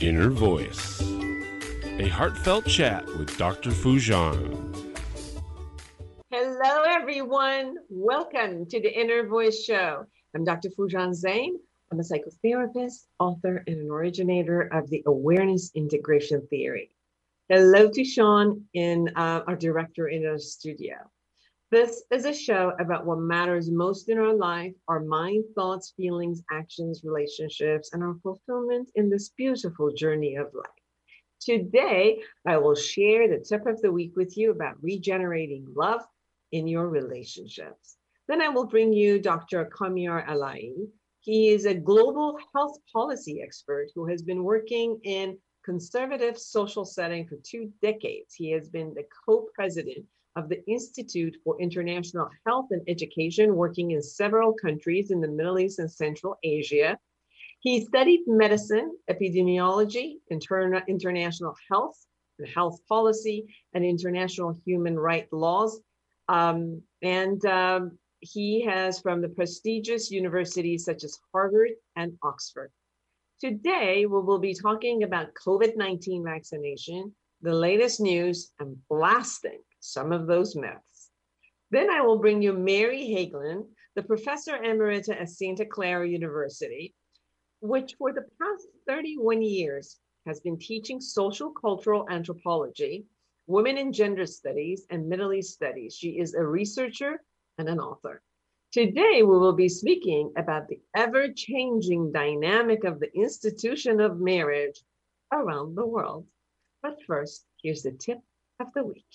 Inner Voice, a heartfelt chat with Dr. Foojan. Hello, everyone. Welcome to the Inner Voice Show. I'm Dr. Foojan Zeine. I'm a psychotherapist, author, and an originator of the Awareness Integration Theory. Hello to Sean in uh, our director in our studio. This is a show about what matters most in our life our mind, thoughts, feelings, actions, relationships, and our fulfillment in this beautiful journey of life. Today, I will share the tip of the week with you about regenerating love in your relationships. Then I will bring you Dr. Kamiar Alaei. He is a global health policy expert who has been working in conservative social setting for two decades. He has been the co-president of the Institute for International Health and Education, working in several countries in the Middle East and Central Asia. He studied medicine, epidemiology, interna- international health, and health policy, and international human rights laws. Um, and um, he has from the prestigious universities such as Harvard and Oxford. Today, we will be talking about COVID 19 vaccination, the latest news, and blasting some of those myths. Then I will bring you Mary Hegland, the professor emerita at Santa Clara University, which for the past 31 years has been teaching social cultural anthropology, women and gender studies, and Middle East studies. She is a researcher and an author. Today, we will be speaking about the ever changing dynamic of the institution of marriage around the world. But first, here's the tip of the week.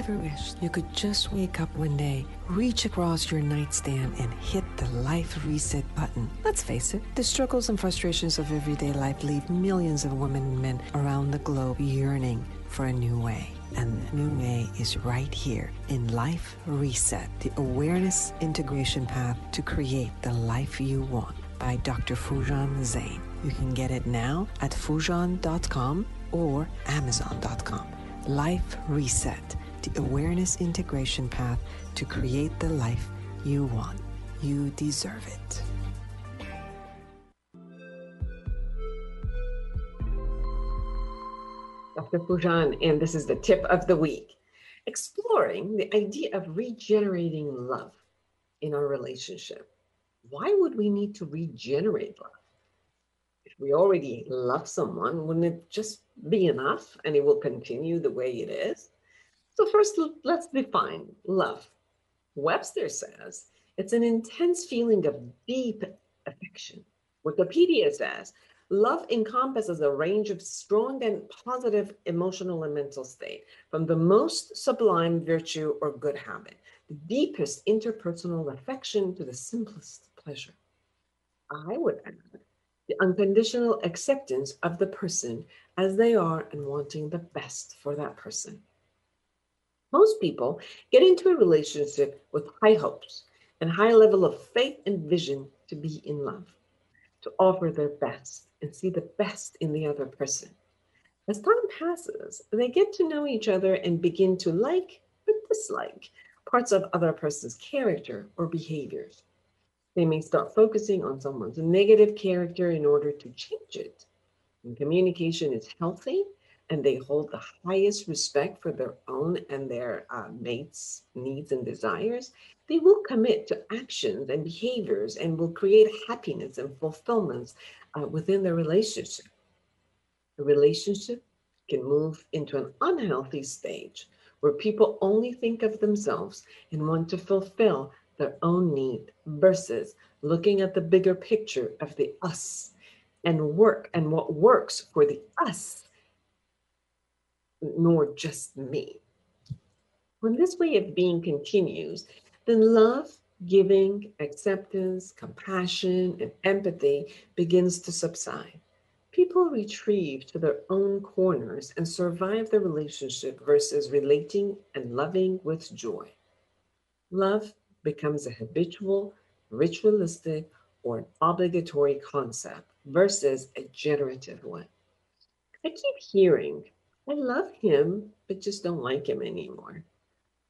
Ever wished you could just wake up one day, reach across your nightstand, and hit the life reset button? Let's face it, the struggles and frustrations of everyday life leave millions of women and men around the globe yearning for a new way. And the new way is right here in Life Reset, the awareness integration path to create the life you want by Dr. Foojan Zeine. You can get it now at foojan.com or amazon.com. Life Reset, the awareness integration path to create the life you want. You deserve it. Dr. Foojan, and this is the tip of the week. Exploring the idea of regenerating love in our relationship. Why would we need to regenerate love? If we already love someone, wouldn't it just be enough and it will continue the way it is? So, first, let's define love. Webster says it's an intense feeling of deep affection. Wikipedia says love encompasses a range of strong and positive emotional and mental state, from the most sublime virtue or good habit, the deepest interpersonal affection to the simplest pleasure. I would add the unconditional acceptance of the person as they are and wanting the best for that person. Most people get into a relationship with high hopes and high level of faith and vision to be in love, to offer their best and see the best in the other person. As time passes, they get to know each other and begin to like or dislike parts of other person's character or behaviors. They may start focusing on someone's negative character in order to change it. When communication is healthy and they hold the highest respect for their own and their uh, mates' needs and desires, they will commit to actions and behaviors and will create happiness and fulfillments uh, within their relationship. The relationship can move into an unhealthy stage where people only think of themselves and want to fulfill their own need versus looking at the bigger picture of the us and work and what works for the us, nor just me. When this way of being continues, then love, giving, acceptance, compassion, and empathy begins to subside. People retrieve to their own corners and survive the relationship versus relating and loving with joy. Love becomes a habitual, ritualistic, or an obligatory concept versus a generative one. I keep hearing, I love him, but just don't like him anymore.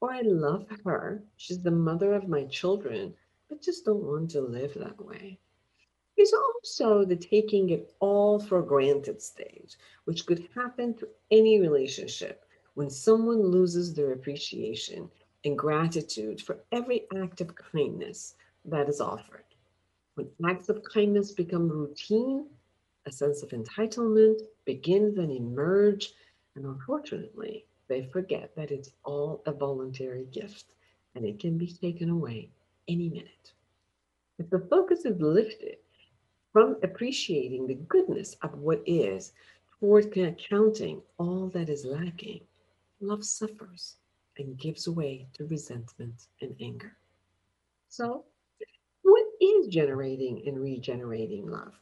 Or I love her. She's the mother of my children, but just don't want to live that way. There's also the taking it all for granted stage, which could happen to any relationship when someone loses their appreciation and gratitude for every act of kindness that is offered. When acts of kindness become routine, a sense of entitlement begins and emerge, and unfortunately, they forget that it's all a voluntary gift and it can be taken away any minute. If the focus is lifted from appreciating the goodness of what is toward counting all that is lacking, love suffers and gives way to resentment and anger. So, what is generating and regenerating love?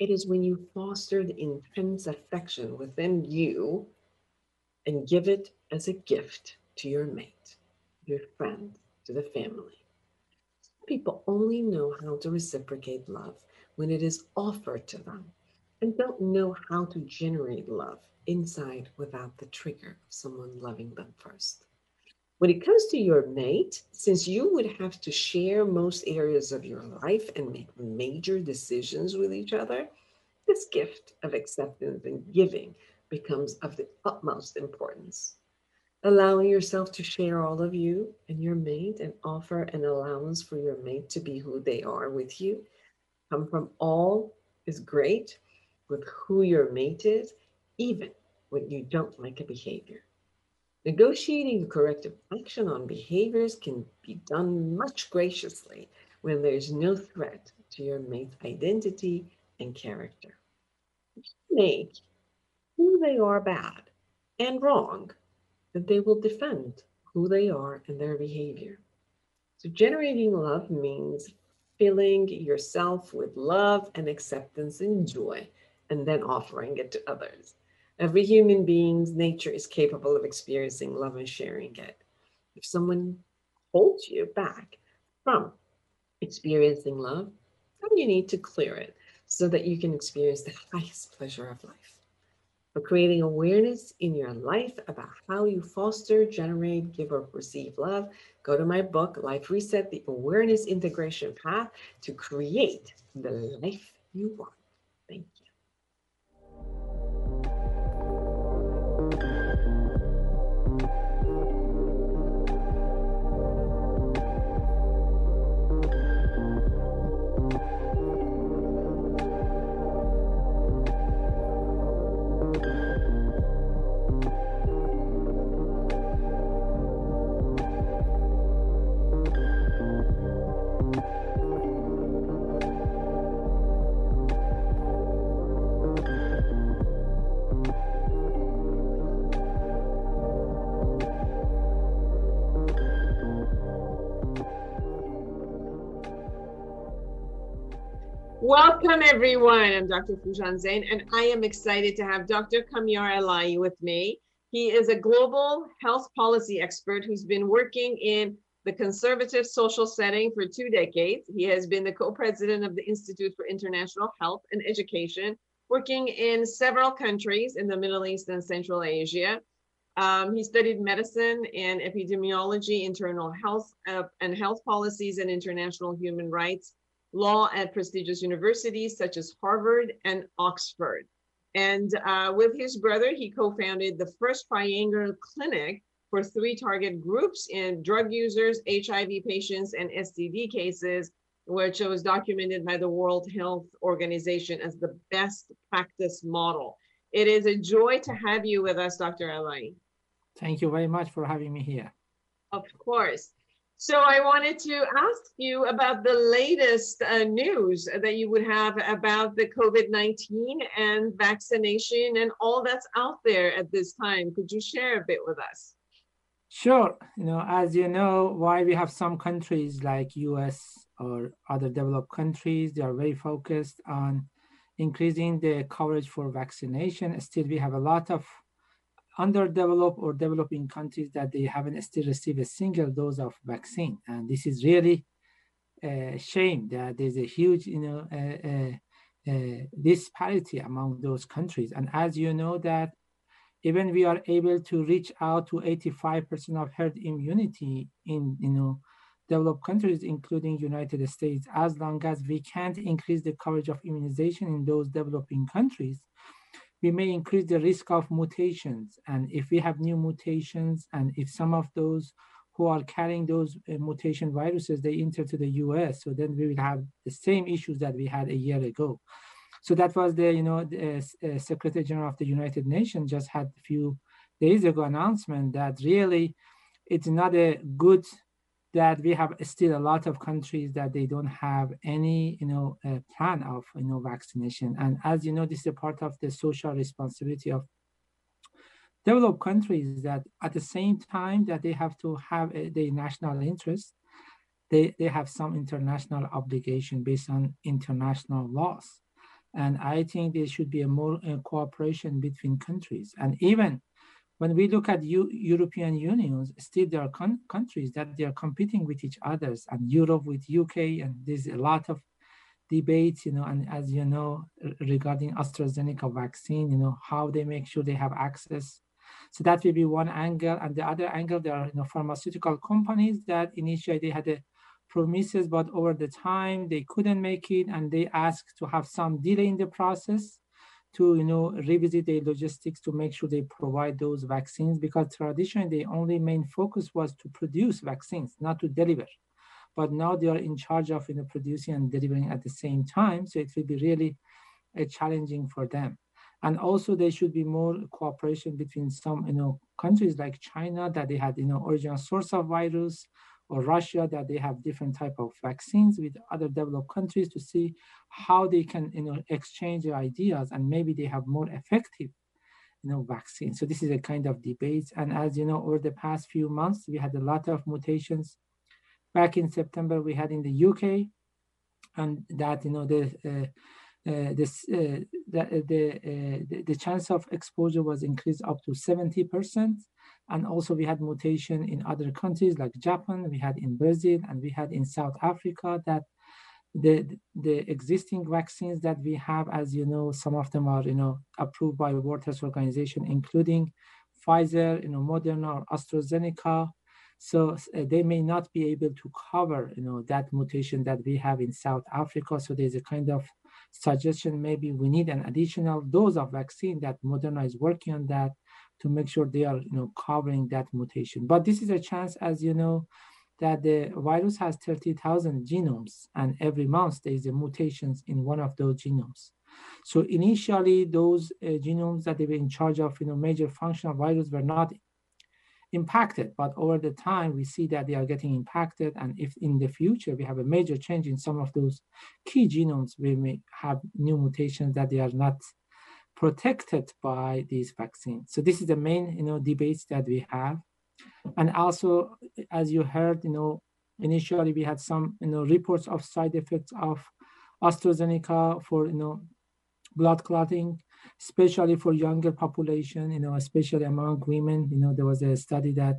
It is when you foster the intense affection within you and give it as a gift to your mate, your friend, to the family. People only know how to reciprocate love when it is offered to them and don't know how to generate love inside without the trigger of someone loving them first. When it comes to your mate, since you would have to share most areas of your life and make major decisions with each other, this gift of acceptance and giving becomes of the utmost importance. Allowing yourself to share all of you and your mate and offer an allowance for your mate to be who they are with you. Come from all is great with who your mate is, even when you don't like a behavior. Negotiating corrective action on behaviors can be done much graciously when there's no threat to your mate's identity and character. Mate who they are bad and wrong, that they will defend who they are and their behavior. So, generating love means filling yourself with love and acceptance and joy, and then offering it to others. Every human being's nature is capable of experiencing love and sharing it. If someone holds you back from experiencing love, then you need to clear it so that you can experience the highest pleasure of life for creating awareness in your life about how you foster, generate, give, or receive love, go to my book, Life Reset The Awareness Integration Path to create the life you want. Welcome, everyone. I'm Dr. Foojan Zeine, and I am excited to have Dr. Kamiar Alaei with me. He is a global health policy expert who's been working in the conservative social setting for two decades. He has been the co president of the Institute for International Health and Education, working in several countries in the Middle East and Central Asia. Um, he studied medicine and epidemiology, internal health uh, and health policies, and international human rights law at prestigious universities such as Harvard and Oxford. And uh, with his brother, he co founded the first triangular clinic for three target groups in drug users, HIV patients, and STD cases, which was documented by the World Health Organization as the best practice model. It is a joy to have you with us, Dr. Alaei. Thank you very much for having me here. Of course. So I wanted to ask you about the latest uh, news that you would have about the COVID-19 and vaccination and all that's out there at this time. Could you share a bit with us? Sure. You know, as you know, why we have some countries like US or other developed countries, they are very focused on increasing the coverage for vaccination. Still, we have a lot of underdeveloped or developing countries that they haven't still received a single dose of vaccine. And this is really a shame that there's a huge, you know, uh, uh, disparity among those countries. And as you know that even we are able to reach out to 85% of herd immunity in, you know, developed countries, including United States, as long as we can't increase the coverage of immunization in those developing countries, we may increase the risk of mutations. And if we have new mutations, and if some of those who are carrying those uh, mutation viruses, they enter to the US, so then we will have the same issues that we had a year ago. So that was the, you know, the, uh, Secretary General of the United Nations just had a few days ago announcement that really it's not a good that we have still a lot of countries that they don't have any you know uh, plan of you know vaccination. And as you know this is a part of the social responsibility of developed countries that at the same time that they have to have a, the national interest they, they have some international obligation based on international laws. And i think there should be a more uh, cooperation between countries. And even when we look at U- European unions, still there are countries that they are competing with each others, and Europe with UK, and there's a lot of debates, you know, and as you know, regarding AstraZeneca vaccine, you know, how they make sure they have access. So that will be one angle, and the other angle, there are you know pharmaceutical companies that initially they had a promises, but over the time they couldn't make it, and they asked to have some delay in the process to you know revisit their logistics to make sure they provide those vaccines because traditionally the only main focus was to produce vaccines not to deliver. But now they are in charge of you know producing and delivering at the same time so it will be really uh, challenging for them. And also there should be more cooperation between some you know countries like china that they had you know original source of virus or Russia that they have different type of vaccines with other developed countries to see how they can you know exchange ideas and maybe they have more effective you know vaccines. So this is a kind of debate. And as you know, over the past few months, we had a lot of mutations. Back in September, we had in the UK, and that you know the uh, uh, this, uh, the, the, uh, the, the chance of exposure was increased up to 70%. And also we had mutation in other countries like Japan, we had in Brazil, and we had in South Africa that the the existing vaccines that we have, as you know, some of them are you know approved by the World Health Organization, including Pfizer, you know, Moderna or AstraZeneca. So uh, they may not be able to cover you know that mutation that we have in South Africa. So there's a kind of suggestion maybe we need an additional dose of vaccine that Moderna is working on that to make sure they are you know covering that mutation. But this is a chance as you know that the virus has 30,000 genomes and every month there is a mutations in one of those genomes. So initially those uh, genomes that they were in charge of you know major functional virus were not impacted. But over the time we see that they are getting impacted. And if in the future we have a major change in some of those key genomes we may have new mutations that they are not protected by these vaccines. So this is the main, you know, debates that we have. And also, as you heard, you know, initially we had some, you know, reports of side effects of AstraZeneca for, you know, blood clotting, especially for younger population, you know, especially among women. You know, there was a study that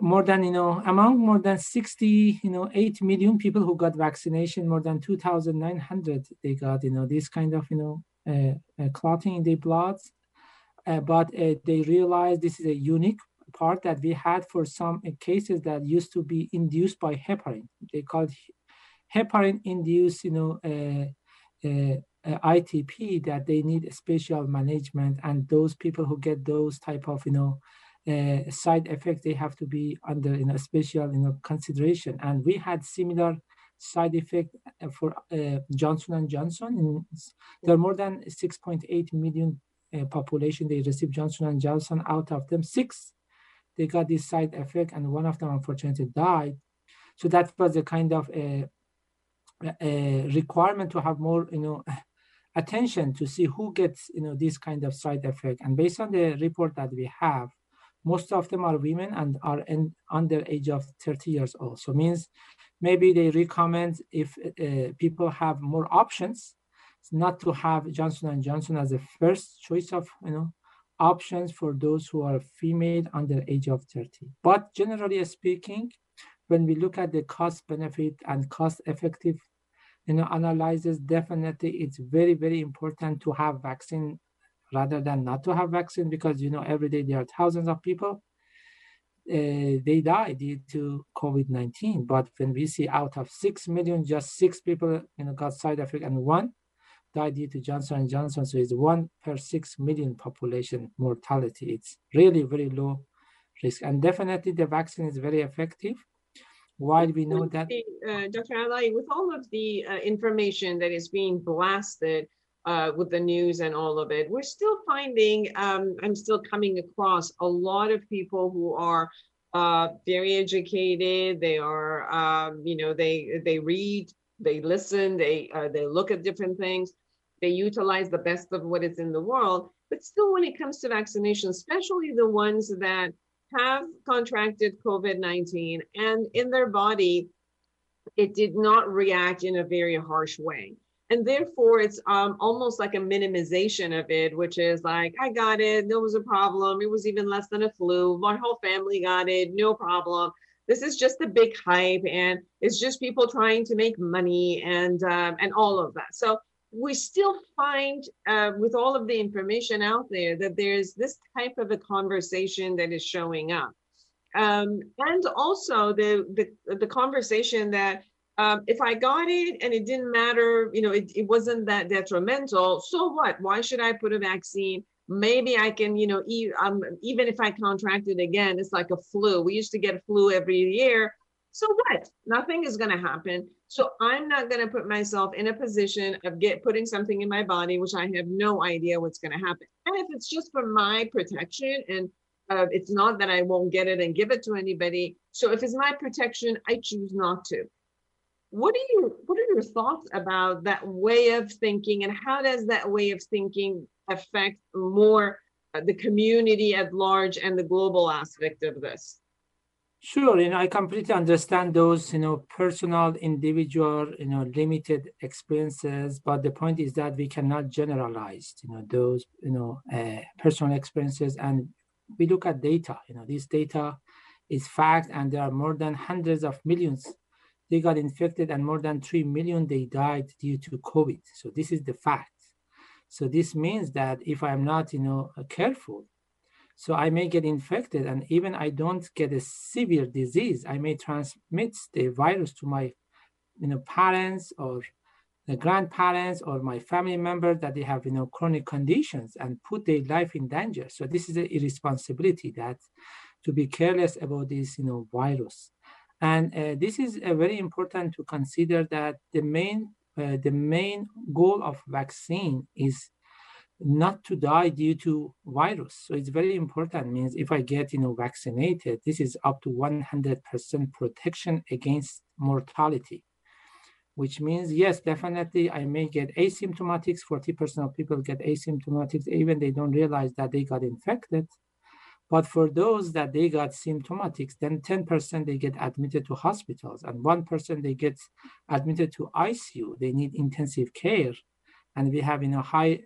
more than you know among more than 60 you know 8 million people who got vaccination more than 2900 they got you know this kind of you know clotting in the blood, uh, but uh, they realized this is a unique part that we had for some uh, cases that used to be induced by heparin. They called heparin induced, you know, uh, ITP that they need special management, and those people who get those type of, you know, uh, side effects, they have to be under you know, special you know, consideration. And we had similar side effect uh, for uh, Johnson and Johnson. There are more than 6.8 million uh, population. They receive Johnson and Johnson. Out of them, six they got this side effect, and one of them unfortunately died. So that was a kind of a, a requirement to have more, you know, attention to see who gets, you know, this kind of side effect. And based on the report that we have, most of them are women and are in, under age of 30 years old. So means maybe they recommend if uh, people have more options, not to have Johnson and Johnson as a first choice of you know options for those who are female under age of 30. But generally speaking, when we look at the cost benefit and cost effective you know analysis, definitely it's very very important to have vaccine rather than not to have vaccine because you know every day there are thousands of people uh, they die due to COVID-19. But when we see out of six million, just six people you know got side effect and one died due to Johnson and Johnson. So it's one per six million population mortality. It's really very low risk, and definitely the vaccine is very effective. While we know that, uh, Dr. Alaei, with all of the uh, information that is being blasted uh, with the news and all of it, we're still finding, um, I'm still coming across a lot of people who are uh, very educated. They are, um, you know, they they read, they listen, they uh, they look at different things, they utilize the best of what is in the world. But still, when it comes to vaccination, especially the ones that have contracted COVID 19 and in their body, it did not react in a very harsh way and therefore it's um, almost like a minimization of it which is like i got it. There was a problem. It was even less than a flu. My whole family got it. No problem. This is just a big hype and it's just people trying to make money and um, and all of that. So we still find uh, with all of the information out there that there's this type of a conversation that is showing up. Um, and also the, the the conversation that um, if I got it and it didn't matter, you know, it, it wasn't that detrimental, so what? Why should I put a vaccine? Maybe I can, you know, e- um, even if I contract it again, it's like a flu. We used to get flu every year. So what? Nothing is going to happen. So I'm not going to put myself in a position of get putting something in my body, which I have no idea what's going to happen. And if it's just for my protection and uh, it's not that I won't get it and give it to anybody. So if it's my protection, I choose not to. What are your what are your thoughts about that way of thinking, and how does that way of thinking affect more uh, the community at large and the global aspect of this? Sure, you know, I completely understand those, you know, personal, individual, you know, limited experiences. But the point is that we cannot generalize, you know, those, you know, uh, personal experiences. And we look at data. You know, this data is fact, and there are more than hundreds of millions they got infected and more than 3 million they died due to covid. So this is the fact. So this means that if i'm not you know uh, careful so i may get infected and even i don't get a severe disease i may transmit the virus to my you know parents or the grandparents or my family members that they have you know chronic conditions and put their life in danger. So this is an irresponsibility that to be careless about this you know virus and uh, this is uh, very important to consider that the main uh, the main goal of vaccine is not to die due to virus. So it's very important. Means if I get you know vaccinated, this is up to 100% protection against mortality, which means yes, definitely I may get asymptomatics. 40% of people get asymptomatics, even they don't realize that they got infected. But for those that they got symptomatics, then 10% they get admitted to hospitals and 1% they get admitted to ICU. They need intensive care. And we have in a high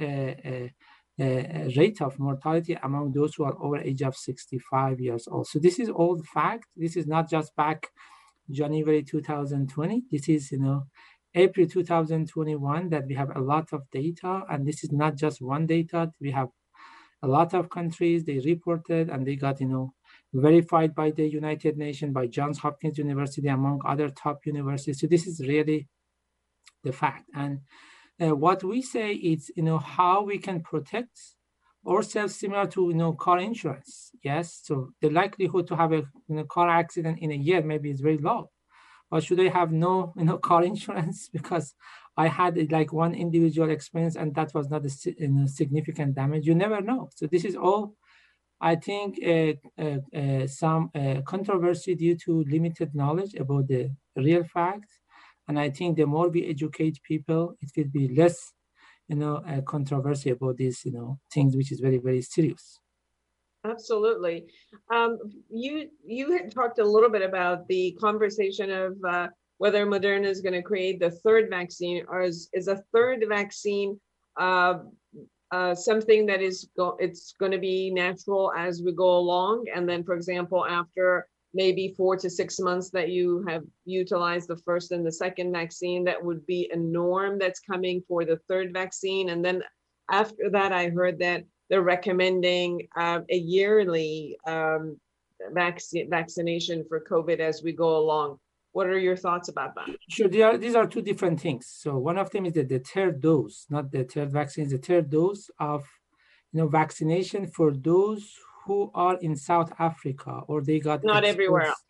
uh, uh, uh, rate of mortality among those who are over age of 65 years old. So this is old fact. This is not just back January 2020. This is, you know, April 2021 that we have a lot of data. And this is not just one data. We have a lot of countries they reported and they got you know verified by the united nations by johns hopkins university among other top universities. So this is really the fact. And uh, what we say is you know how we can protect ourselves similar to you know car insurance. Yes so the likelihood to have a you know, car accident in a year maybe is very low. But should i have no you know car insurance? Because I had like one individual experience and that was not a you know, significant damage. You never know. So this is all I think uh, uh, uh, some uh, controversy due to limited knowledge about the real facts. And I think the more we educate people, it will be less, you know, controversy about these, you know, things which is very, very serious. Absolutely. Um, you you had talked a little bit about the conversation of uh, whether Moderna is going to create the third vaccine, or is, is a third vaccine uh, uh, something that is go- it's going to be natural as we go along, and then, for example, after maybe four to six months that you have utilized the first and the second vaccine, that would be a norm that's coming for the third vaccine, and then after that, I heard that they're recommending uh, a yearly um, vaccine vaccination for COVID as we go along. What are your thoughts about that? Sure, are, these are two different things. So one of them is that the third dose, not the third vaccine, the third dose of you know vaccination for those who are in South Africa or they got not exposed, everywhere else.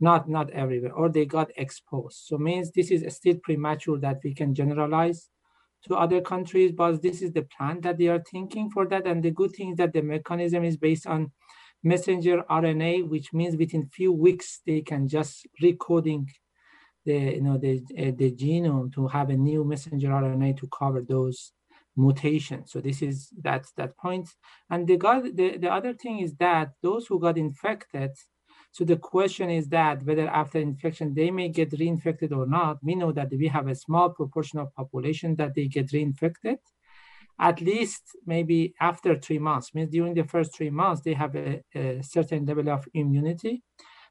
Not not everywhere, or they got exposed. So means this is still premature that we can generalize to other countries, but this is the plan that they are thinking for that. And the good thing is that the mechanism is based on messenger RNA, which means within few weeks they can just recoding the you know the uh, the genome to have a new messenger RNA to cover those mutations. So this is that's that point. And the the, the other thing is that those who got infected so the question is that whether after infection they may get reinfected or not. We know that we have a small proportion of population that they get reinfected. At least maybe after three months, means during the first three months they have a, a certain level of immunity.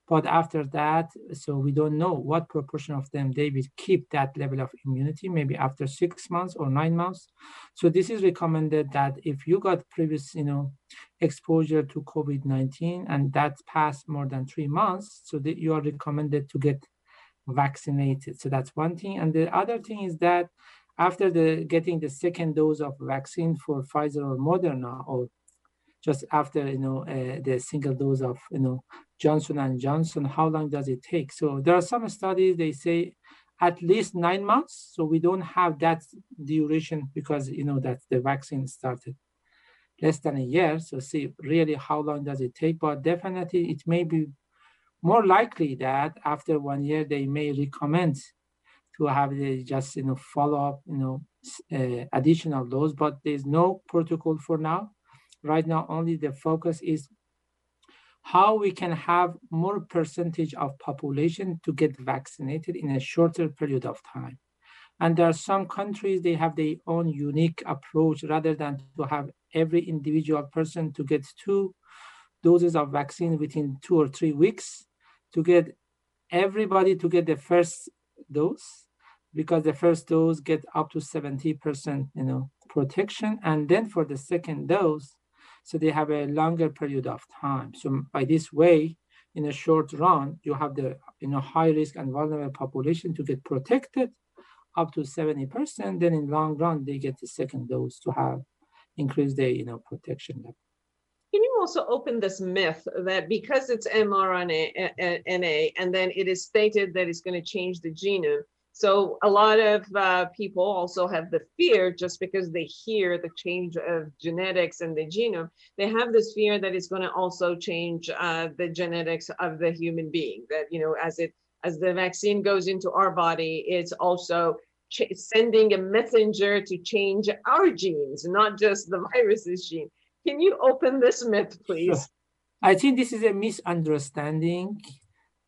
But after that, so we don't know what proportion of them they will keep that level of immunity, maybe after six months or nine months. So this is recommended that if you got previous, you know, exposure to COVID-19 and that's passed more than three months, so that you are recommended to get vaccinated. So that's one thing. And the other thing is that after the getting the second dose of vaccine for Pfizer or Moderna or just after you know uh, the single dose of you know Johnson and Johnson, how long does it take? So there are some studies they say at least nine months. So we don't have that duration because you know that the vaccine started less than a year. So see really how long does it take? But definitely it may be more likely that after one year they may recommend to have the just you know follow up you know uh, additional dose, but there's no protocol for now. Right now, only the focus is how we can have more percentage of population to get vaccinated in a shorter period of time. And there are some countries, they have their own unique approach rather than to have every individual person to get two doses of vaccine within two or three weeks to get everybody to get the first dose because the first dose get up to 70% you know protection and then for the second dose so they have a longer period of time. So by this way, in a short run, you have the you know high risk and vulnerable population to get protected up to 70%. Then in long run, they get the second dose to have increase their you know protection level. Can you also open this myth that because it's mRNA uh, uh, and then it is stated that it's going to change the genome, so a lot of uh, people also have the fear just because they hear the change of genetics and the genome, they have this fear that it's going to also change uh, the genetics of the human being. That you know, as it as the vaccine goes into our body, it's also ch- sending a messenger to change our genes, not just the virus's gene. Can you open this myth, please? Sure. I think this is a misunderstanding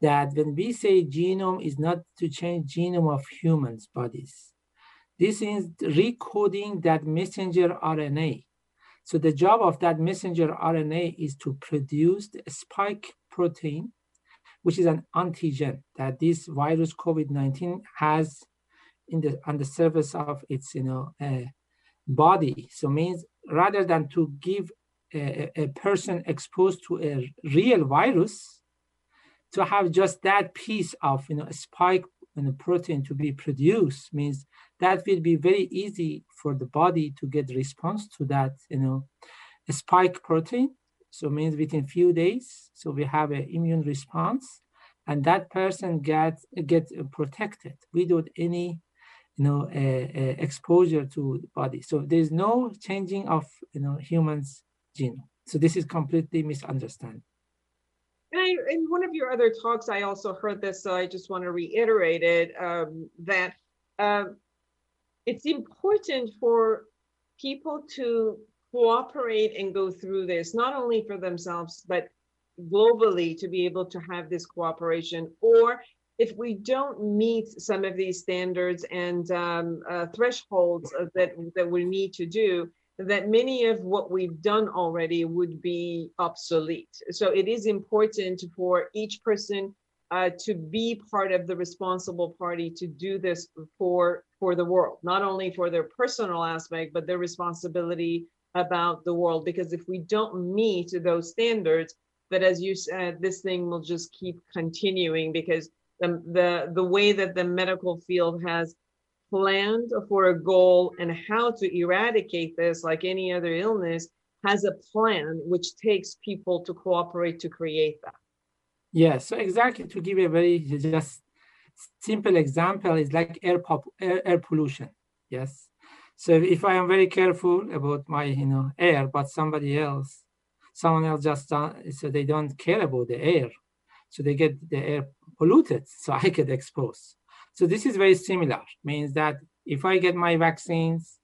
that when we say genome is not to change genome of humans bodies. This is recoding that messenger rna so the job of that messenger rna is to produce the spike protein which is an antigen that this virus covid-19 has in the on the surface of its you know uh, body. So means rather than to give a, a person exposed to a real virus to have just that piece of you know spike in the protein to be produced means that will be very easy for the body to get response to that you know spike protein. So means within few days so we have an immune response and that person gets get protected without any you know exposure to the body. So there's no changing of you know humans genome. So this is completely misunderstood. And I, in one of your other talks, I also heard this, so I just want to reiterate it um, that um, it's important for people to cooperate and go through this, not only for themselves, but globally to be able to have this cooperation. Or if we don't meet some of these standards and um, uh, thresholds that, that we need to do, that many of what we've done already would be obsolete. So it is important for each person uh, to be part of the responsible party to do this for for the world, not only for their personal aspect, but their responsibility about the world. Because if we don't meet those standards, that as you said, this thing will just keep continuing because the the, the way that the medical field has planned for a goal and how to eradicate this, like any other illness, has a plan which takes people to cooperate to create that. Yeah, so exactly to give a very just simple example is like air, pop, air, air pollution. Yes. So if I am very careful about my you know air, but somebody else, someone else just so they don't care about the air, so they get the air polluted, so I get exposed. So this is very similar, means that if I get my vaccines,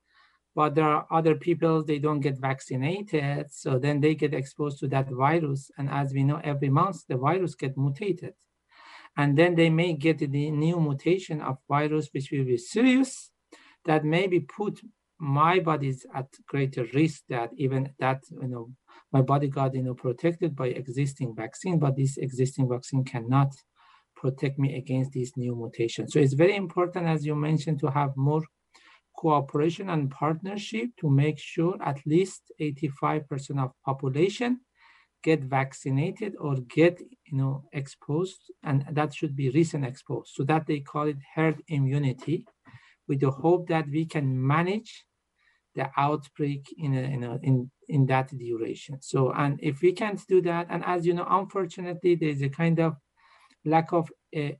but there are other people, they don't get vaccinated, so then they get exposed to that virus. And as we know, every month the virus get mutated. And then they may get the new mutation of virus, which will be serious, that maybe put my body's at greater risk that even that, you know, my body got, you know, protected by existing vaccine, but this existing vaccine cannot protect me against these new mutations. So it's very important, as you mentioned, to have more cooperation and partnership to make sure at least 85% of population get vaccinated or get you know exposed and that should be recent exposed so that they call it herd immunity with the hope that we can manage the outbreak in a, in, a, in in that duration so and if we can't do that and as you know unfortunately there's a kind of lack of uh,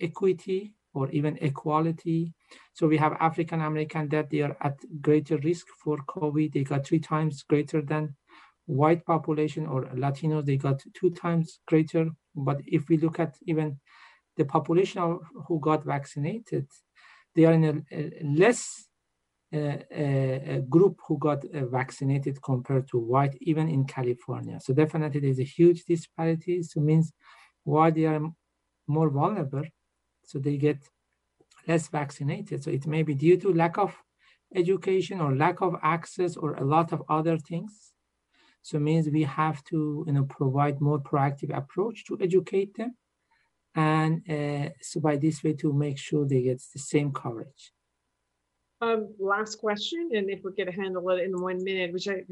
equity or even equality. So we have African American that they are at greater risk for COVID. They got three times greater than white population or Latinos. They got two times greater. But if we look at even the population who got vaccinated, they are in a, a less uh, a, group who got vaccinated compared to white, even in California. So definitely there's a huge disparity. So means why they are more vulnerable, so they get less vaccinated. So it may be due to lack of education or lack of access or a lot of other things. So it means we have to you know, provide more proactive approach to educate them. And uh, so by this way to make sure they get the same coverage. Um, last question, and if we could handle it in one minute, which I,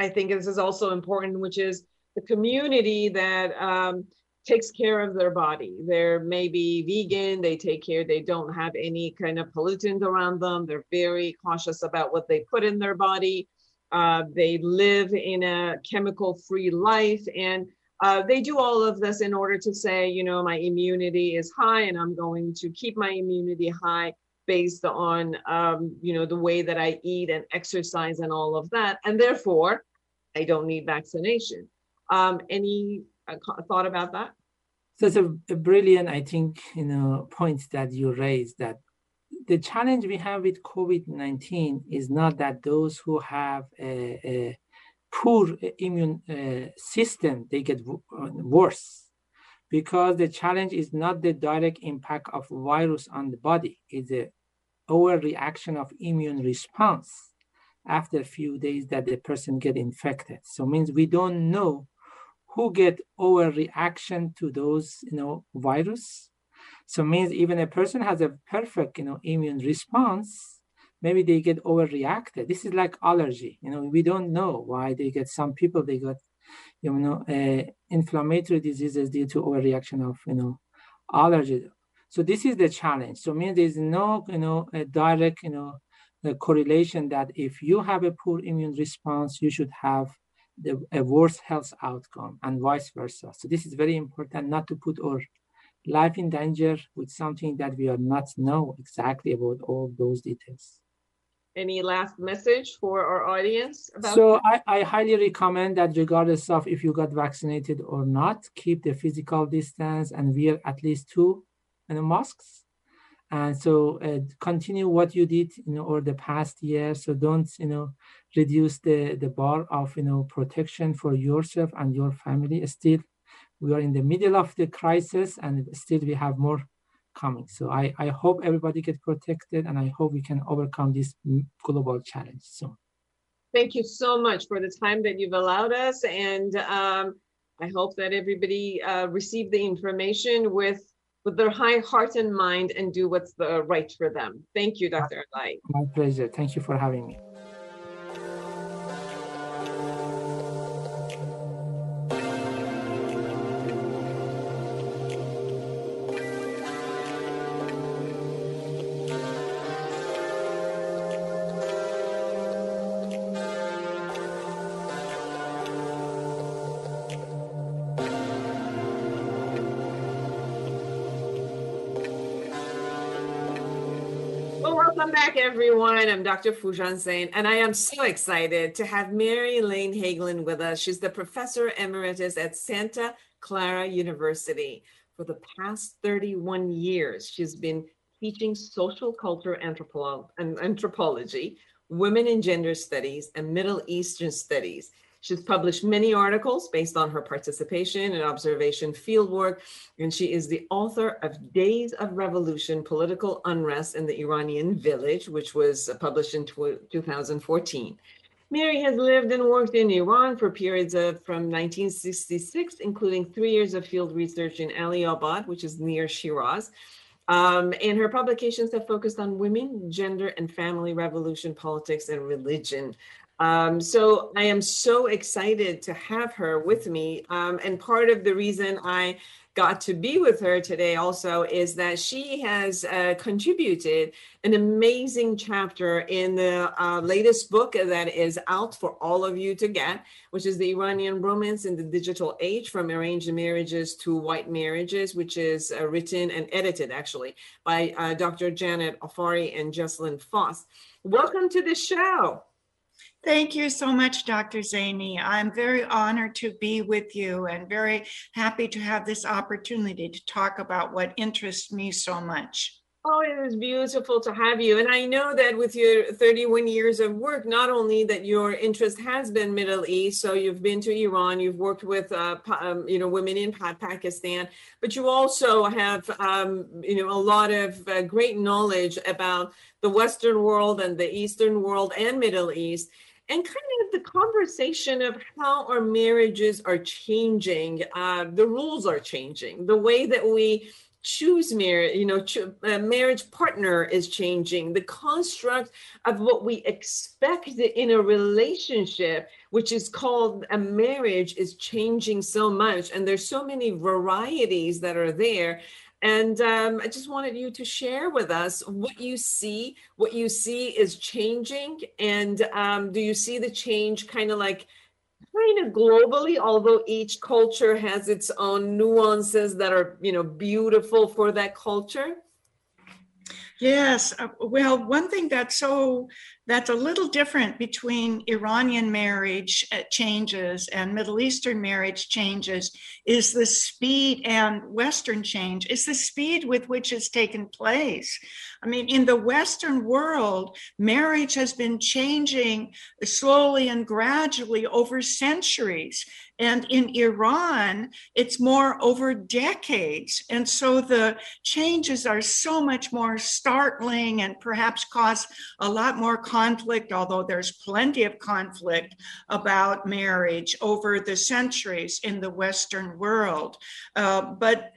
I think this is also important, which is the community that um, takes care of their body. They're maybe vegan, they take care, they don't have any kind of pollutant around them. They're very cautious about what they put in their body. Uh, they live in a chemical free life. And uh, they do all of this in order to say, you know, my immunity is high and I'm going to keep my immunity high based on, um, you know, the way that I eat and exercise and all of that. And therefore, I don't need vaccination. Um, any uh, thought about that? So it's a, a, brilliant, I think, you know, point that you raised that the challenge we have with COVID-19 is not that those who have a, a poor immune uh, system, they get worse because the challenge is not the direct impact of virus on the body, it's the overreaction of immune response after a few days that the person get infected. So means we don't know who get overreaction to those, you know, virus. So means even a person has a perfect, you know, immune response, maybe they get overreacted. This is like allergy. You know, we don't know why they get. Some people they got, you know, uh, inflammatory diseases due to overreaction of, you know, allergy. So this is the challenge. So means there's no, you know, a direct, you know, correlation that if you have a poor immune response, you should have the, a worse health outcome and vice versa. So this is very important not to put our life in danger with something that we are not know exactly about all those details. any last message for our audience about so I, I highly recommend that regardless of if you got vaccinated or not keep the physical distance and wear at least two know, masks and so uh, continue what you did you know over the past year so don't you know reduce the the bar of you know protection for yourself and your family still we are in the middle of the crisis and still we have more coming. So I, I hope everybody get protected and I hope we can overcome this global challenge soon. Thank you so much for the time that you've allowed us. And um, I hope that everybody uh, receive the information with with their high heart and mind and do what's the right for them. Thank you, Dr. Alaei. My pleasure. Thank you for having me. Welcome back, everyone. I'm Dr. Foojan Zeine, and I am so excited to have Mary Elaine Hegland with us. She's the professor emeritus at Santa Clara University. For the past 31 years, she's been teaching social culture anthropo- anthropology, women and gender studies, and Middle Eastern studies. She's published many articles based on her participation and observation fieldwork, and she is the author of Days of Revolution Political Unrest in the Iranian Village, which was published in 2014. Mary has lived and worked in Iran for periods of from 1966, including three years of field research in Aliabad, which is near Shiraz. Um, and her publications have focused on women, gender, and family revolution, politics, and religion. Um, so I am so excited to have her with me. Um, and part of the reason I got to be with her today also is that she has uh, contributed an amazing chapter in the uh, latest book that is out for all of you to get, which is the Iranian Romance in the Digital Age from Arranged Marriages to White Marriages, which is uh, written and edited actually by uh, Dr. Janet Afary and Jesilyn Faust. Welcome to the show. Thank you so much, Dr. Zeine. I'm very honored to be with you and very happy to have this opportunity to talk about what interests me so much. Oh, it was beautiful to have you. And I know that with your 31 years of work, not only that your interest has been Middle East, so you've been to Iran, you've worked with, uh, um, you know, women in Pakistan, but you also have, um, you know, a lot of uh, great knowledge about the Western world and the Eastern world and Middle East and kind of the conversation of how our marriages are changing. Uh, the rules are changing. The way that we choose marriage, you know, cho- uh, marriage partner is changing. The construct of what we expect in a relationship, which is called a marriage, is changing so much. And there's so many varieties that are there and um, I just wanted you to share with us what you see, what you see is changing. And um, do you see the change kind of like kind of globally, although each culture has its own nuances that are, you know, beautiful for that culture? Yes. Uh, well, one thing that's so that's a little different between Iranian marriage uh, changes and Middle Eastern marriage changes is the speed and Western change is the speed with which it's taken place. I mean, in the Western world, marriage has been changing slowly and gradually over centuries. And in Iran, it's more over decades. And so the changes are so much more startling and perhaps cause a lot more conflict, although there's plenty of conflict about marriage over the centuries in the Western world. Uh, but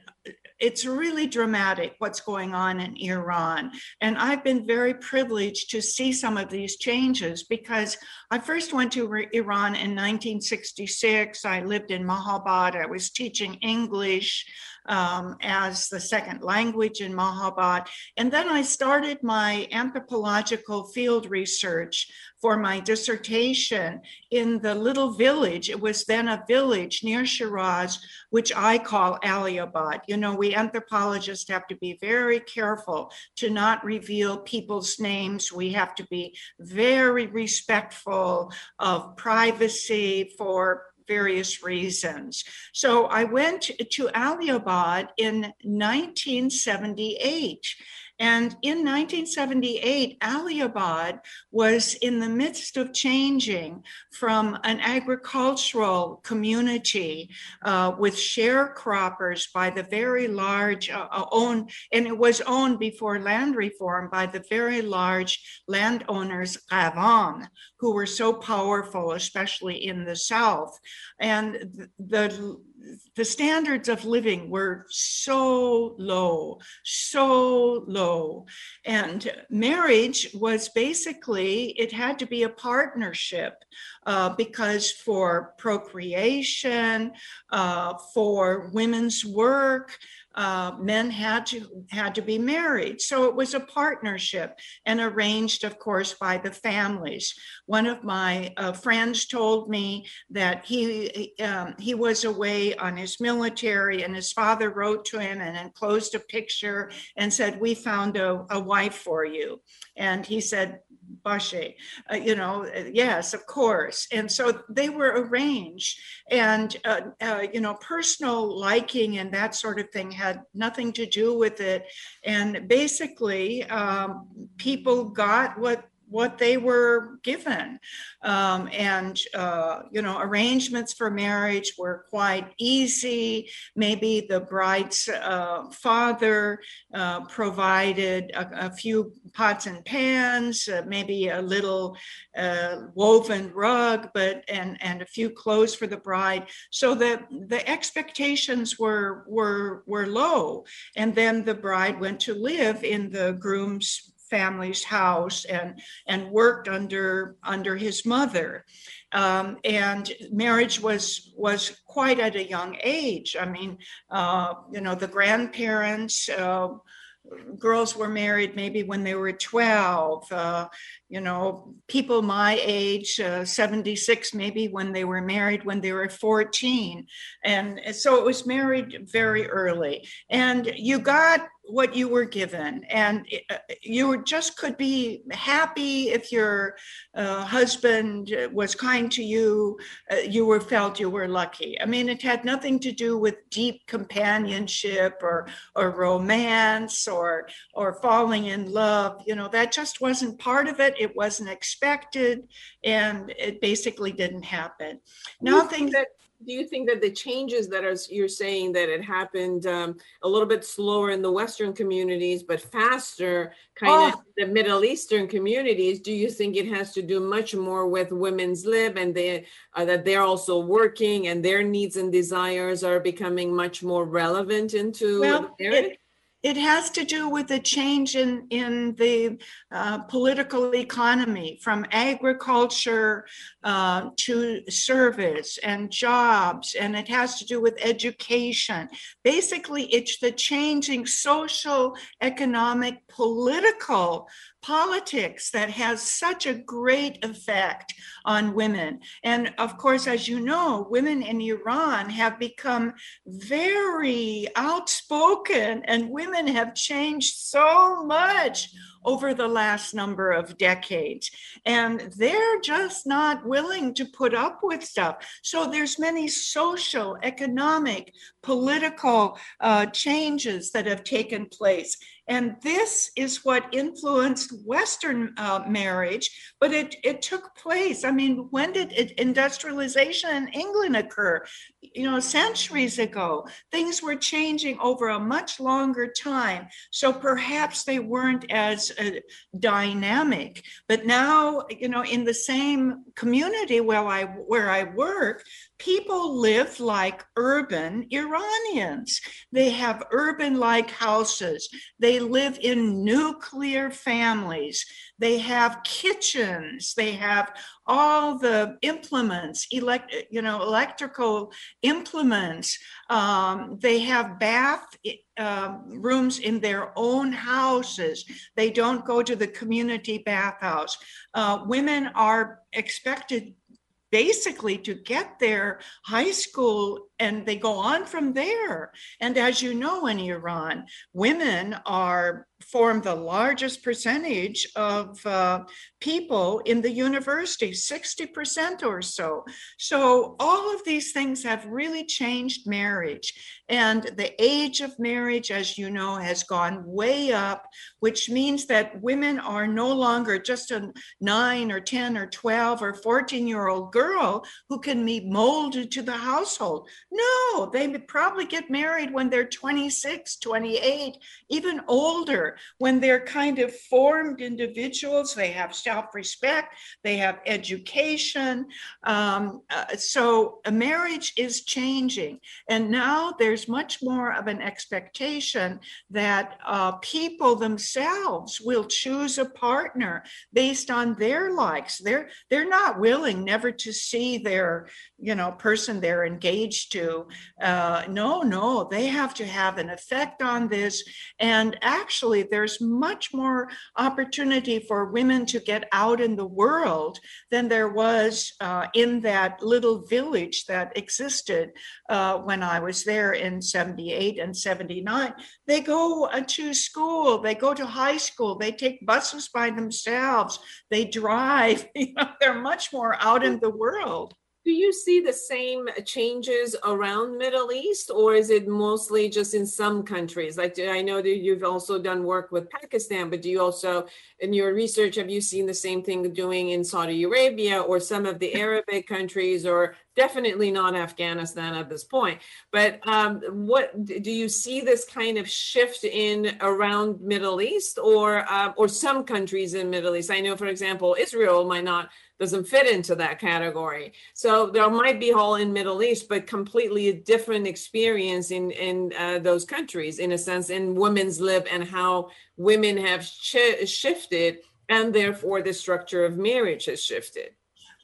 it's really dramatic what's going on in Iran. And I've been very privileged to see some of these changes because I first went to Iran in 1966. I lived in Mahabad. I was teaching English um, as the second language in Mahabad. And then I started my anthropological field research for my dissertation in the little village. It was then a village near Shiraz, which I call Aliabad. You know, we anthropologists have to be very careful to not reveal people's names. We have to be very respectful of privacy for various reasons. So I went to Aliabad in 1978 and in 1978, Aliabad was in the midst of changing from an agricultural community uh, with sharecroppers by the very large uh, uh owned, and it was owned before land reform by the very large landowners, Qavam, who were so powerful, especially in the South. And the the standards of living were so low, so low. And marriage was basically, it had to be a partnership uh, because for procreation, uh, for women's work, uh, men had to had to be married. So it was a partnership and arranged of course by the families. One of my uh, friends told me that he um, he was away on his military and his father wrote to him and enclosed a picture and said we found a, a wife for you. And he said Uh, you know, yes, of course. And so they were arranged. And, uh, uh, you know, personal liking and that sort of thing had nothing to do with it. And basically, um, people got what what they were given. Um, and, uh, you know, arrangements for marriage were quite easy. Maybe the bride's uh, father uh, provided a, a, few pots and pans, uh, maybe a little uh, woven rug, but and and a few clothes for the bride. So the the expectations were were were low, and then the bride went to live in the groom's family's house and and worked under under his mother. Um, and marriage was was quite at a young age. I mean uh, you know the grandparents uh, girls were married maybe when they were 12 uh, you know people my age uh, 76 maybe when they were married when they were 14 and so it was married very early. And you got what you were given. And uh, you just could be happy if your uh, husband was kind to you uh, you were felt you were lucky. I mean it had nothing to do with deep companionship or or romance or or falling in love. You know that just wasn't part of it. It wasn't expected and it basically didn't happen. Now things that do you think that the changes that are you're saying that it happened um, a little bit slower in the western communities but faster kind oh. of the middle eastern communities do you think it has to do much more with women's lib and they uh, that they're also working and their needs and desires are becoming much more relevant into well, it, it has to do with the change in, in the uh, political economy from agriculture uh, to service and jobs, and it has to do with education. Basically, it's the changing social, economic, political politics that has such a great effect on women. And of course, as you know, women in Iran have become very outspoken, and women have changed so much over the last number of decades. And they're just not willing to put up with stuff. So there's many social economic political uh, changes that have taken place and this is what influenced Western uh, marriage, but it, it took place. I mean, when did it, industrialization in England occur? You know, centuries ago. Things were changing over a much longer time. So perhaps they weren't as uh, dynamic. But now, you know, in the same community where I, where I work, people live like urban Iranians. They have urban like houses. They live in nuclear families. They have kitchens. They have all the implements, elect, you know, electrical implements. Um, they have bath uh, rooms in their own houses. They don't go to the community bathhouse. Uh, women are expected basically to get their high school and they go on from there. And as you know, in Iran, women are form the largest percentage of uh, people in the university, 60% or so. So all of these things have really changed marriage. And the age of marriage, as you know, has gone way up, which means that women are no longer just a nine or 10 or 12 or 14 year old girl who can be molded to the household. No, they probably get married when they're 26, 28, even older, when they're kind of formed individuals. They have self respect, they have education. Um, uh, so a marriage is changing. And now there's much more of an expectation that uh, people themselves will choose a partner based on their likes. They're, they're not willing never to see their you know person they're engaged to uh, no no they have to have an effect on this. And actually there's much more opportunity for women to get out in the world than there was uh, in that little village that existed uh, when i was there in 78 and 79 they go uh, to school they go to high school they take buses by themselves they drive you know, they're much more out in the world do you see the same changes around Middle East, or is it mostly just in some countries? Like I know that you've also done work with Pakistan, but do you also, in your research, have you seen the same thing doing in Saudi Arabia or some of the Arabic countries, or definitely not Afghanistan at this point? But um, what do you see this kind of shift in around Middle East, or uh, or some countries in Middle East? I know, for example, Israel might not doesn't fit into that category. So there might be all in Middle East, but completely a different experience in in uh, those countries, in a sense, in women's live and how women have sh- shifted, and therefore the structure of marriage has shifted.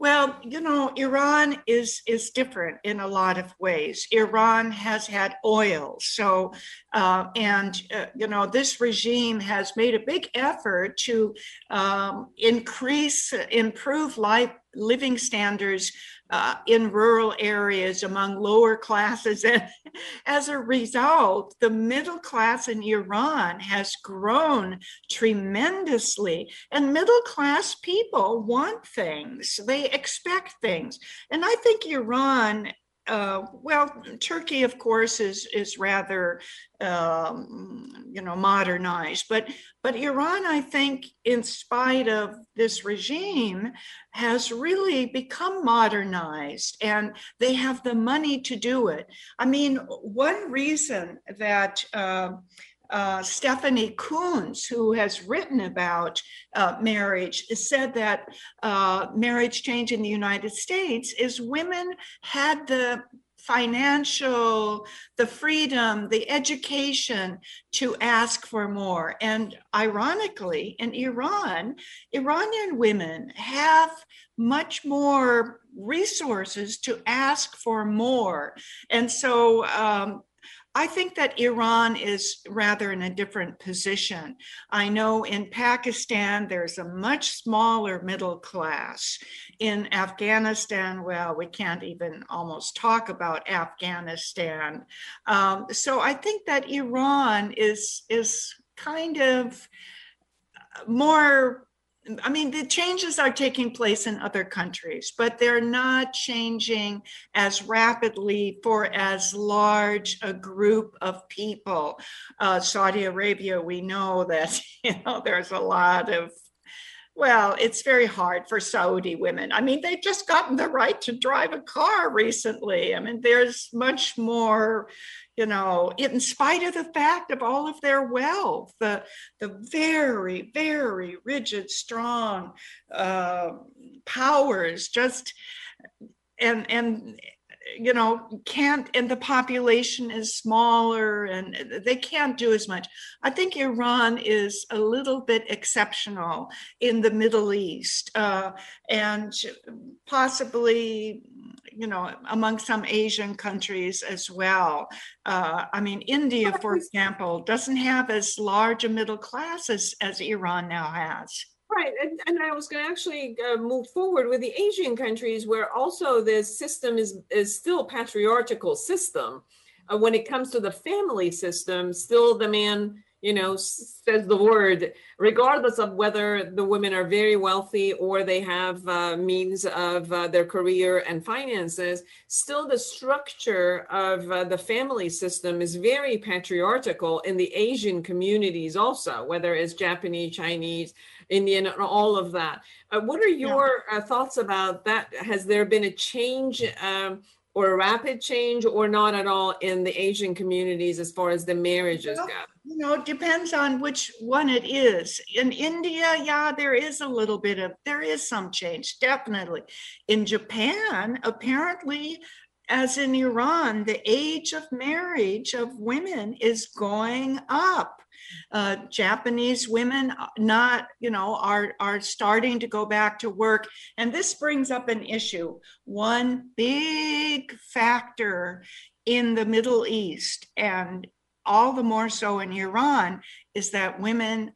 Well, you know, Iran is is different in a lot of ways. Iran has had oil, so uh, and uh, you know this regime has made a big effort to um, increase, improve life living standards uh, in rural areas among lower classes. And as a result, the middle class in Iran has grown tremendously. And middle class people want things, they expect things. And I think Iran uh, well, Turkey, of course, is is rather um, you know modernized, but but Iran, I think, in spite of this regime, has really become modernized, and they have the money to do it. I mean, one reason that uh, uh, Stephanie Coontz, who has written about uh, marriage, said that uh, marriage change in the United States is women had the financial, the freedom, the education to ask for more. And ironically, in Iran, Iranian women have much more resources to ask for more. And so um, I think that Iran is rather in a different position. I know in Pakistan, there's a much smaller middle class. In Afghanistan, well, we can't even almost talk about Afghanistan. Um, so I think that Iran is, is kind of more I mean, the changes are taking place in other countries, but they're not changing as rapidly for as large a group of people. Uh, Saudi Arabia, we know that you know there's a lot of well, it's very hard for Saudi women. I mean, they've just gotten the right to drive a car recently. I mean, there's much more you know, in spite of the fact of all of their wealth, the, the very, very rigid, strong uh, powers, just and and you know can't and the population is smaller and they can't do as much. I think iran is a little bit exceptional in the middle east uh, and possibly you know among some asian countries as well uh, i mean india for example doesn't have as large a middle class as, as iran now has Right, and, and I was going to actually uh, move forward with the Asian countries where also the system is is still patriarchal system. Uh, when it comes to the family system, still the man, you know, says the word, regardless of whether the women are very wealthy or they have uh, means of uh, their career and finances. Still, the structure of uh, the family system is very patriarchal in the Asian communities, also, whether it's Japanese, Chinese Indian, and all of that. Uh, what are your yeah. uh, thoughts about that? Has there been a change um, or a rapid change or not at all in the Asian communities as far as the marriages well, go? You know, it depends on which one it is. In India, yeah, there is a little bit of, there is some change, definitely. In Japan, apparently, as in Iran, the age of marriage of women is going up uh, Japanese women uh, not, you know, are, are starting to go back to work. And this brings up an issue. One big factor in the Middle East, and all the more so in Iran, is that women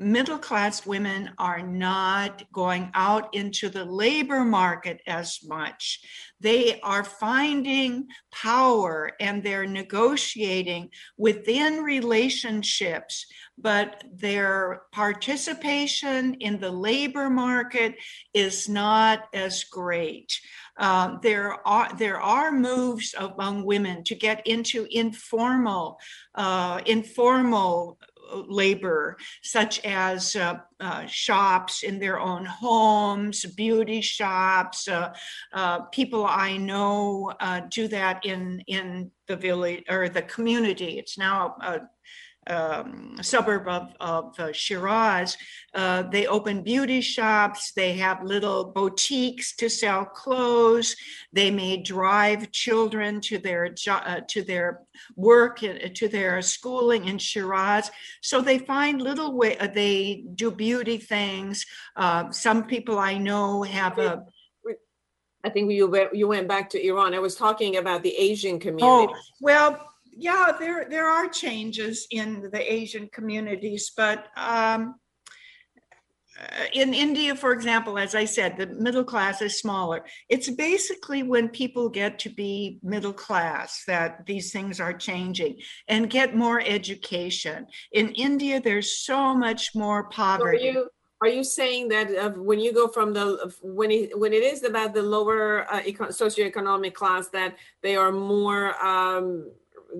middle class women are not going out into the labor market as much. They are finding power and they're negotiating within relationships, but their participation in the labor market is not as great. Uh, there are there are moves among women to get into informal uh, informal labor, such as uh, uh, shops in their own homes, beauty shops. Uh, uh people I know uh, do that in in the village or the community. It's now a, um, suburb of, of uh, Shiraz, uh, they open beauty shops. They have little boutiques to sell clothes. They may drive children to their uh, to their work uh, to their schooling in Shiraz. So they find little way. Uh, they do beauty things. Uh, some people I know have a I think you went, you went back to Iran. I was talking about the Asian community. Oh, well, yeah, there there are changes in the Asian communities, but um, uh, in India, for example, as I said, the middle class is smaller. It's basically when people get to be middle class that these things are changing and get more education. In India, there's so much more poverty. So are you are you saying that uh, when you go from the when it when it is about the lower uh, eco- socioeconomic class that they are more um,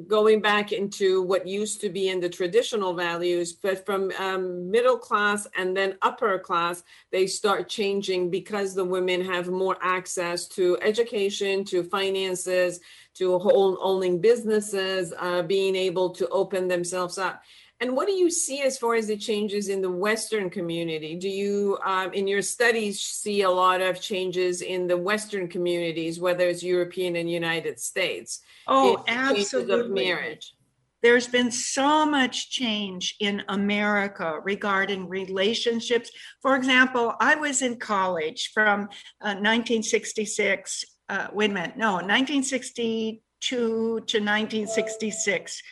going back into what used to be in the traditional values, but from um, middle class and then upper class, they start changing because the women have more access to education, to finances, to owning businesses, uh, being able to open themselves up. And what do you see as far as the changes in the Western community? Do you, um, in your studies, see a lot of changes in the Western communities, whether it's European and United States? Oh, absolutely. Of marriage. There's been so much change in America regarding relationships. For example, I was in college from uh, 1966. Uh, wait a minute, no, 1962 to 1966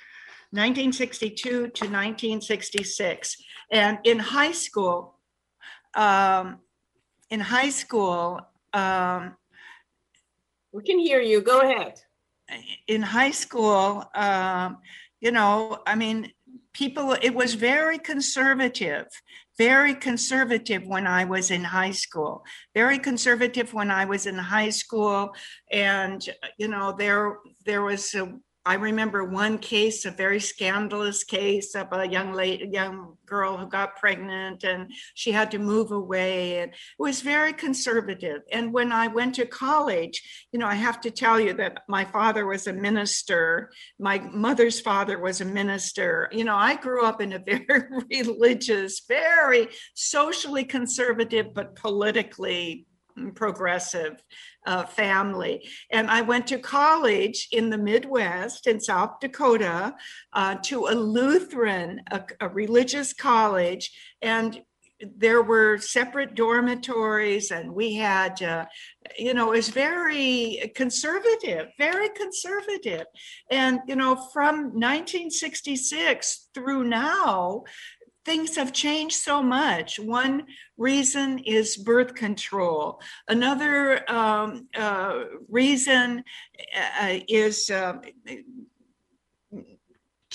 1962 to 1966. And in high school, um, in high school, um, we can hear you. Go ahead. In high school, um, you know, I mean, people, it was very conservative, very conservative when I was in high school, very conservative when I was in high school. And, you know, there, there was a, I remember one case, a very scandalous case of a young lady, young girl who got pregnant and she had to move away. And it was very conservative. And when I went to college, you know, I have to tell you that my father was a minister. My mother's father was a minister. You know, I grew up in a very religious, very socially conservative, but politically progressive uh, family. And I went to college in the Midwest in South Dakota uh, to a Lutheran, a, a religious college. And there were separate dormitories and we had uh, you know it was very conservative very conservative and you know from 1966 through now things have changed so much. One reason is birth control. Another um, uh, reason uh, is uh,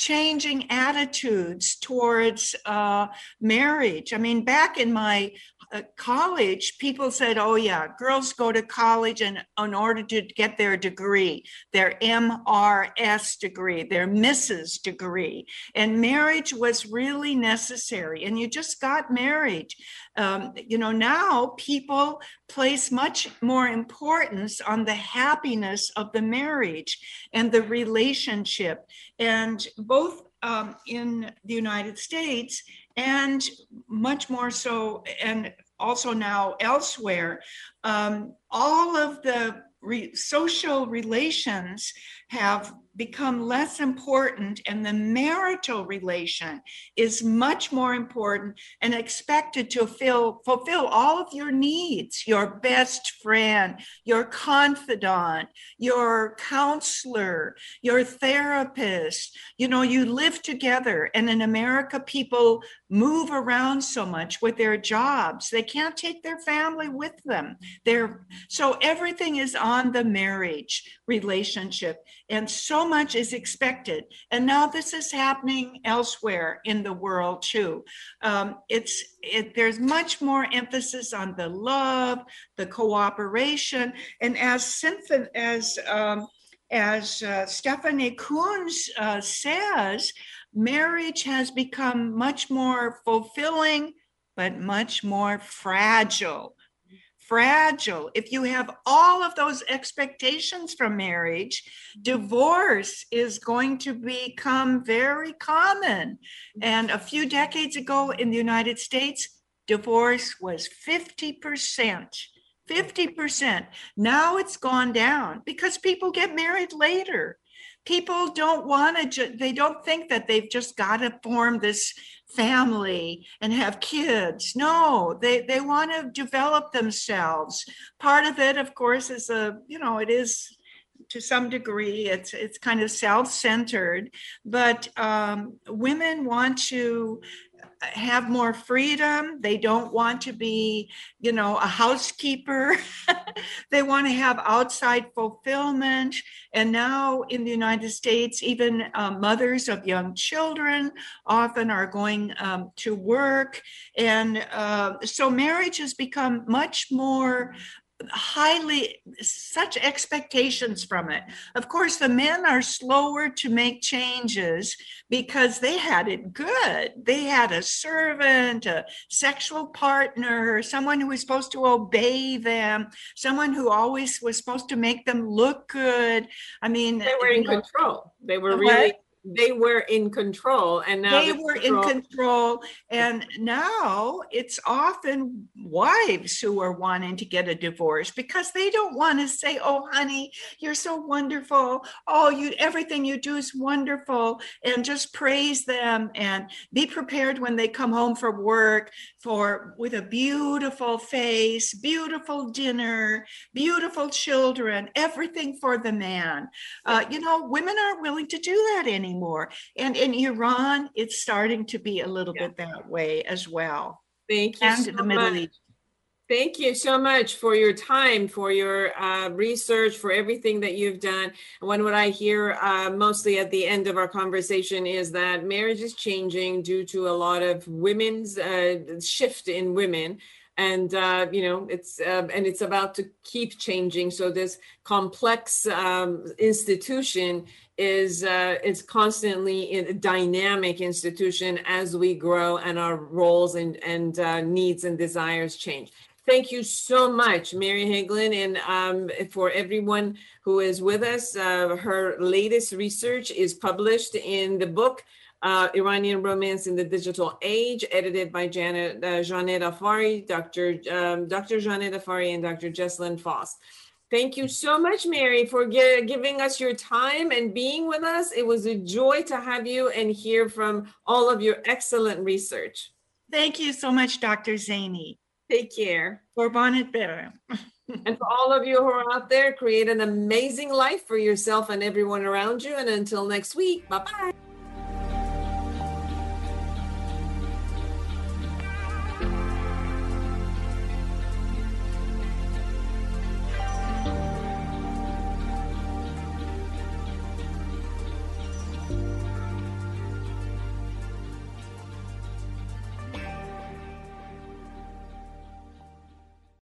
changing attitudes towards uh, marriage. I mean, back in my uh, college, people said, oh, yeah, girls go to college and in order to get their degree, their MRS degree, their Mrs. degree. And marriage was really necessary. And you just got married. Um, you know, now people place much more importance on the happiness of the marriage and the relationship. And both um, in the United States and much more so, and also now elsewhere, um, all of the re- social relations have become less important and the marital relation is much more important and expected to fill, fulfill all of your needs your best friend your confidant your counselor your therapist. You know you live together and in america people move around so much with their jobs. They can't take their family with them. They're so everything is on the marriage relationship and so much is expected. And now this is happening elsewhere in the world too. Um, it's it, there's much more emphasis on the love, the cooperation, and as Cynthia, as um, as uh, Stephanie Coontz uh, says, marriage has become much more fulfilling, but much more fragile fragile. If you have all of those expectations from marriage, divorce is going to become very common. And a few decades ago in the United States, divorce was 50%. 50%. Now it's gone down because people get married later. People don't want to, ju- they don't think that they've just got to form this family and have kids. No, they, they want to develop themselves. Part of it, of course, is a, you know, it is to some degree it's it's kind of self-centered but um, women want to have more freedom. They don't want to be, you know, a housekeeper. they want to have outside fulfillment. And now in the United States, even uh, mothers of young children often are going um, to work. And uh, so marriage has become much more highly such expectations from it. Of course the men are slower to make changes because they had it good. They had a servant a sexual partner someone who was supposed to obey them someone who always was supposed to make them look good. I mean they were in control. They were really they were in control and now they were control- in control and now it's often wives who are wanting to get a divorce because they don't want to say oh honey you're so wonderful. Oh you everything you do is wonderful and just praise them and be prepared when they come home from work for with a beautiful face beautiful dinner beautiful children everything for the man. Uh, you know women aren't willing to do that anymore anymore. And in Iran, it's starting to be a little yeah. bit that way as well. Thank you. And so the Middle much. East. Thank you so much for your time, for your uh, research, for everything that you've done. And what I hear uh, mostly at the end of our conversation is that marriage is changing due to a lot of women's uh, shift in women and uh, you know it's uh, and it's about to keep changing so this complex um, institution is uh, is constantly a dynamic institution as we grow and our roles and and uh, needs and desires change. Thank you so much, Mary Hegland, and um, for everyone who is with us. Uh, her latest research is published in the book uh, Iranian Romance in the Digital Age, edited by Janet uh, Janet Afary, Dr. Um, Dr. Janet Afary, and Dr. Jesilyn Faust. Thank you so much, Mary, for gi- giving us your time and being with us. It was a joy to have you and hear from all of your excellent research. Thank you so much, Dr. Zeine. Take care. Qurbanit berem. And for all of you who are out there, create an amazing life for yourself and everyone around you. And until next week, bye bye.